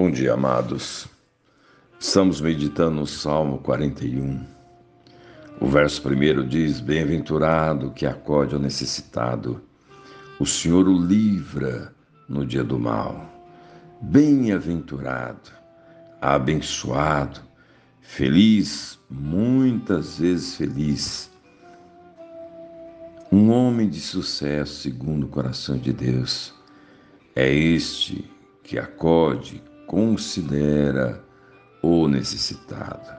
Bom dia, amados. Estamos meditando no Salmo 41. O verso primeiro diz: Bem-aventurado que acode ao necessitado, o Senhor o livra no dia do mal. Bem-aventurado, abençoado, feliz, muitas vezes feliz. Um homem de sucesso segundo o coração de Deus é este que acode, considera o necessitado.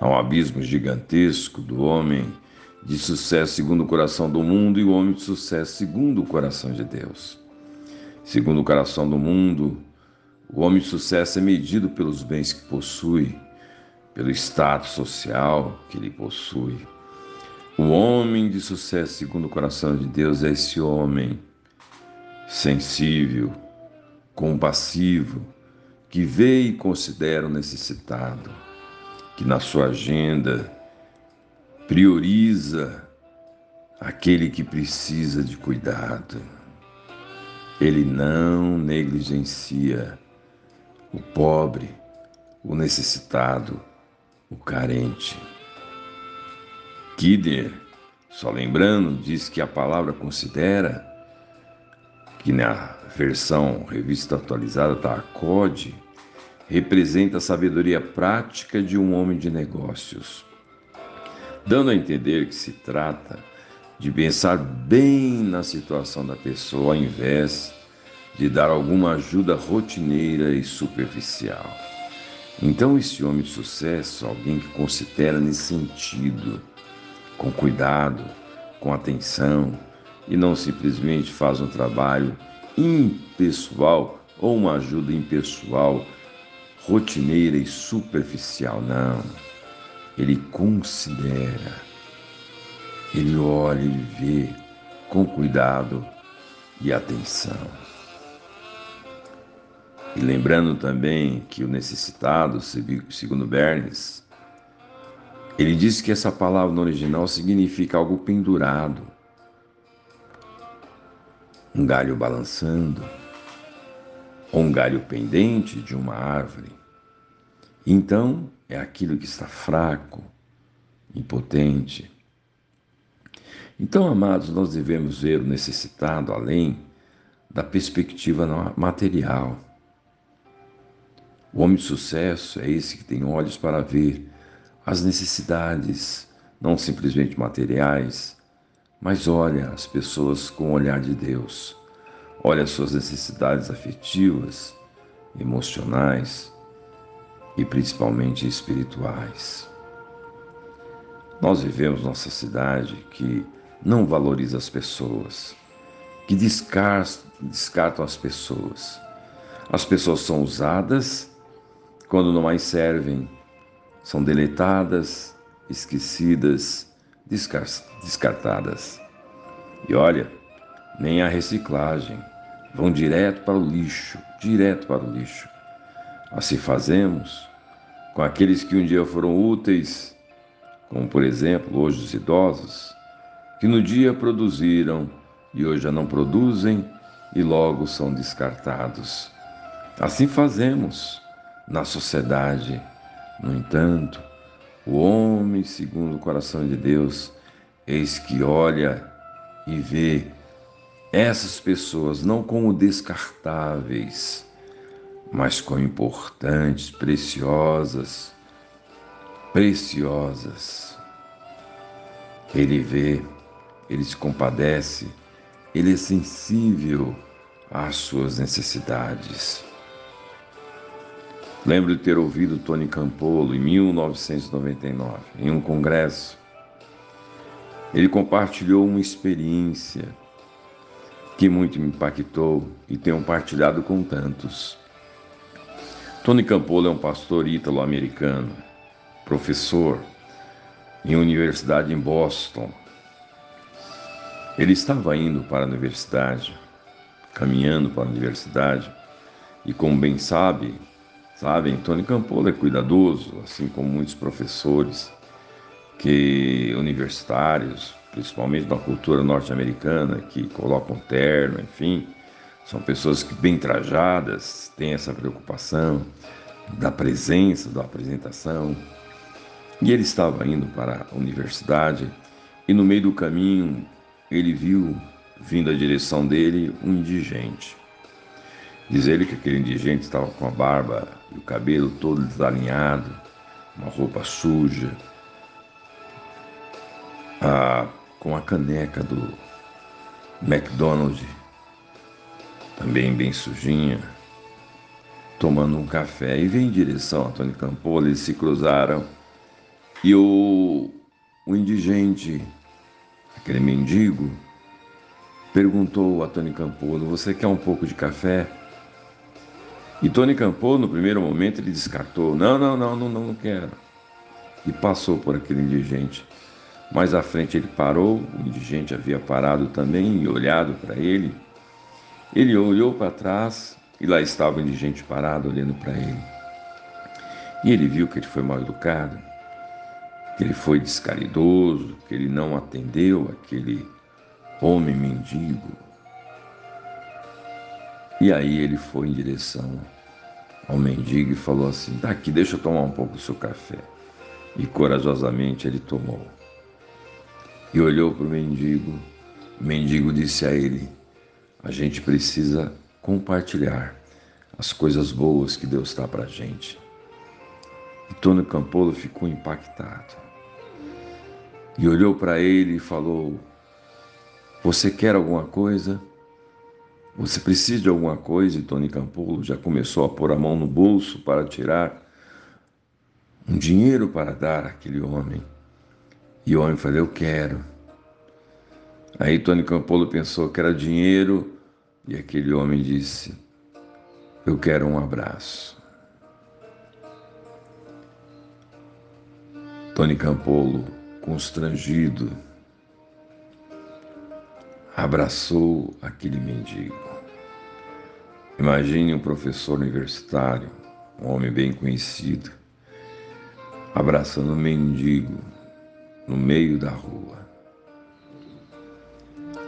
Há um abismo gigantesco do homem de sucesso segundo o coração do mundo e o homem de sucesso segundo o coração de Deus. Segundo o coração do mundo, o homem de sucesso é medido pelos bens que possui, pelo status social que ele possui. O homem de sucesso segundo o coração de Deus é esse homem sensível, compassivo, que vê e considera o necessitado, que na sua agenda prioriza aquele que precisa de cuidado. Ele não negligencia o pobre, o necessitado, o carente. Kidner, só lembrando, diz que a palavra considera que na versão revista atualizada da ACODE, representa a sabedoria prática de um homem de negócios, dando a entender que se trata de pensar bem na situação da pessoa ao invés de dar alguma ajuda rotineira e superficial. Então, esse homem de sucesso, alguém que considera nesse sentido, com cuidado, com atenção, e não simplesmente faz um trabalho impessoal ou uma ajuda impessoal, rotineira e superficial. Não. Ele considera, ele olha, ele vê com cuidado e atenção. E lembrando também que o necessitado, segundo Bernes, ele diz que essa palavra no original significa algo pendurado um galho balançando, ou um galho pendente de uma árvore. Então é aquilo que está fraco, impotente. Então, amados, nós devemos ver o necessitado além da perspectiva material. O homem de sucesso é esse que tem olhos para ver as necessidades, não simplesmente materiais, mas olha as pessoas com o olhar de Deus. Olha as suas necessidades afetivas, emocionais e principalmente espirituais. Nós vivemos nossa cidade que não valoriza as pessoas, que descartam as pessoas. As pessoas são usadas quando não mais servem, são deletadas, esquecidas descartadas. E olha, nem a reciclagem, vão direto para o lixo, direto para o lixo. Assim fazemos com aqueles que um dia foram úteis, como por exemplo hoje os idosos, que no dia produziram e hoje já não produzem e logo são descartados. Assim fazemos na sociedade. No entanto, o homem, segundo o coração de Deus, eis que olha e vê essas pessoas não como descartáveis, mas como importantes, preciosas, preciosas. Ele vê, ele se compadece, ele é sensível às suas necessidades. Lembro de ter ouvido Tony Campolo em 1999, em um congresso. Ele compartilhou uma experiência que muito me impactou e tenho partilhado com tantos. Tony Campolo é um pastor ítalo-americano, professor em universidade em Boston. Ele estava indo para a universidade, caminhando para a universidade, e como bem sabe, Sabe, Antônio Campolo é cuidadoso, assim como muitos professores que universitários, principalmente da cultura norte-americana, que colocam terno, enfim, São pessoas que, bem trajadas, têm essa preocupação da presença, da apresentação. E ele estava indo para a universidade e, no meio do caminho, ele viu, vindo à direção dele, um indigente. Diz ele que aquele indigente estava com a barba e o cabelo todo desalinhado, uma roupa suja, a, com a caneca do McDonald's, também bem sujinha, tomando um café. E vem em direção a Tony Campola, eles se cruzaram e o, o indigente, aquele mendigo, perguntou a Tony Campolo: Você quer um pouco de café? E Tony Campolo, no primeiro momento, ele descartou: Não, não, não, não, não, não quero. E passou por aquele indigente. Mais à frente ele parou, o indigente havia parado também e olhado para ele. Ele olhou para trás e lá estava o indigente parado olhando para ele. E ele viu que ele foi mal educado, que ele foi descaridoso, que ele não atendeu aquele homem mendigo. E aí ele foi em direção ao mendigo e falou assim: Daqui, deixa eu tomar um pouco do seu café. E corajosamente ele tomou. E olhou para o mendigo. O mendigo disse a ele: A gente precisa compartilhar as coisas boas que Deus está para a gente. E Tony Campolo ficou impactado e olhou para ele e falou: Você quer alguma coisa? Você precisa de alguma coisa? E Tony Campolo já começou a pôr a mão no bolso para tirar um dinheiro para dar àquele homem. E o homem falou: Eu quero. Aí Tony Campolo pensou que era dinheiro e aquele homem disse: Eu quero um abraço. Tony Campolo constrangido, abraçou aquele mendigo. Imagine um professor universitário, um homem bem conhecido, abraçando um mendigo no meio da rua.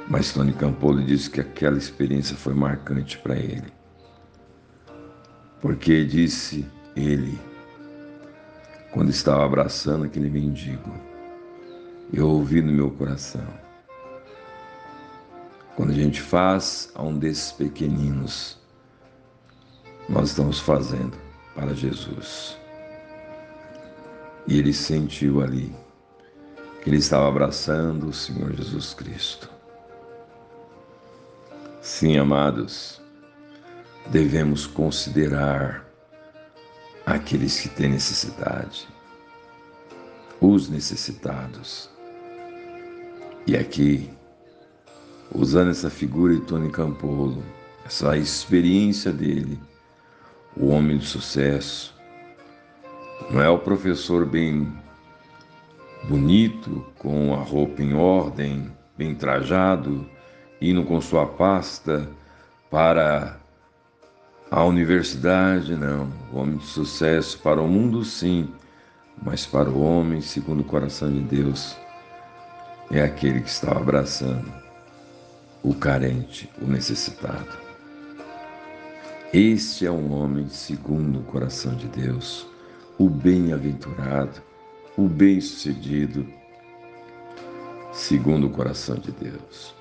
Mas Tony Campolo disse que aquela experiência foi marcante para ele. Porque disse ele, quando estava abraçando aquele mendigo, eu ouvi no meu coração. Quando a gente faz a um desses pequeninos, nós estamos fazendo para Jesus. E ele sentiu ali que ele estava abraçando o Senhor Jesus Cristo. Sim, amados, devemos considerar aqueles que têm necessidade, os necessitados e aqui, usando essa figura de Tony Campolo, essa experiência dele, o homem de sucesso, não é o professor bem bonito, com a roupa em ordem, bem trajado, indo com sua pasta para a universidade, não. O homem de sucesso para o mundo, sim, mas para o homem, segundo o coração de Deus, é aquele que está abraçando o carente, o necessitado. Este é um homem segundo o coração de Deus, o bem-aventurado, o bem-sucedido, segundo o coração de Deus.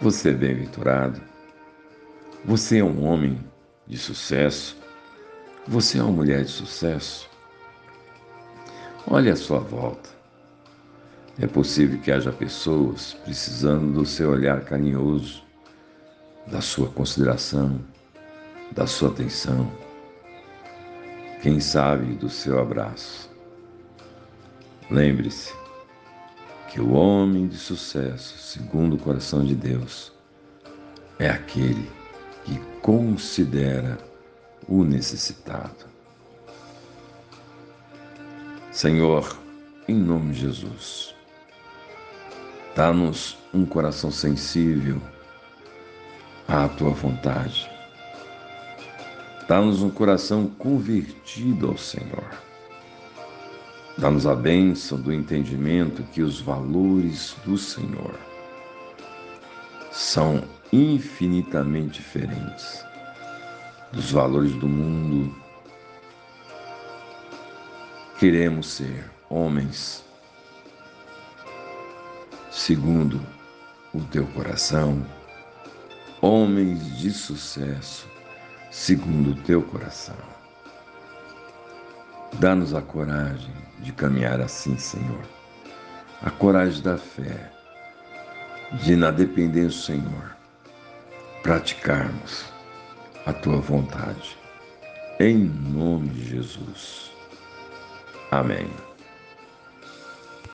Você é bem-aventurado, você é um homem de sucesso, você é uma mulher de sucesso. Olhe à sua volta. É possível que haja pessoas precisando do seu olhar carinhoso, da sua consideração, da sua atenção, quem sabe do seu abraço. Lembre-se que o homem de sucesso, segundo o coração de Deus, é aquele que considera o necessitado. Senhor, em nome de Jesus, Dá-nos um coração sensível à tua vontade. Dá-nos um coração convertido ao Senhor. Dá-nos a bênção do entendimento que os valores do Senhor são infinitamente diferentes dos valores do mundo. Queremos ser homens segundo o teu coração, homens de sucesso segundo o teu coração. Dá-nos a coragem de caminhar assim, Senhor. A coragem da fé, de, na dependência do Senhor, praticarmos a tua vontade. Em nome de Jesus. Amém.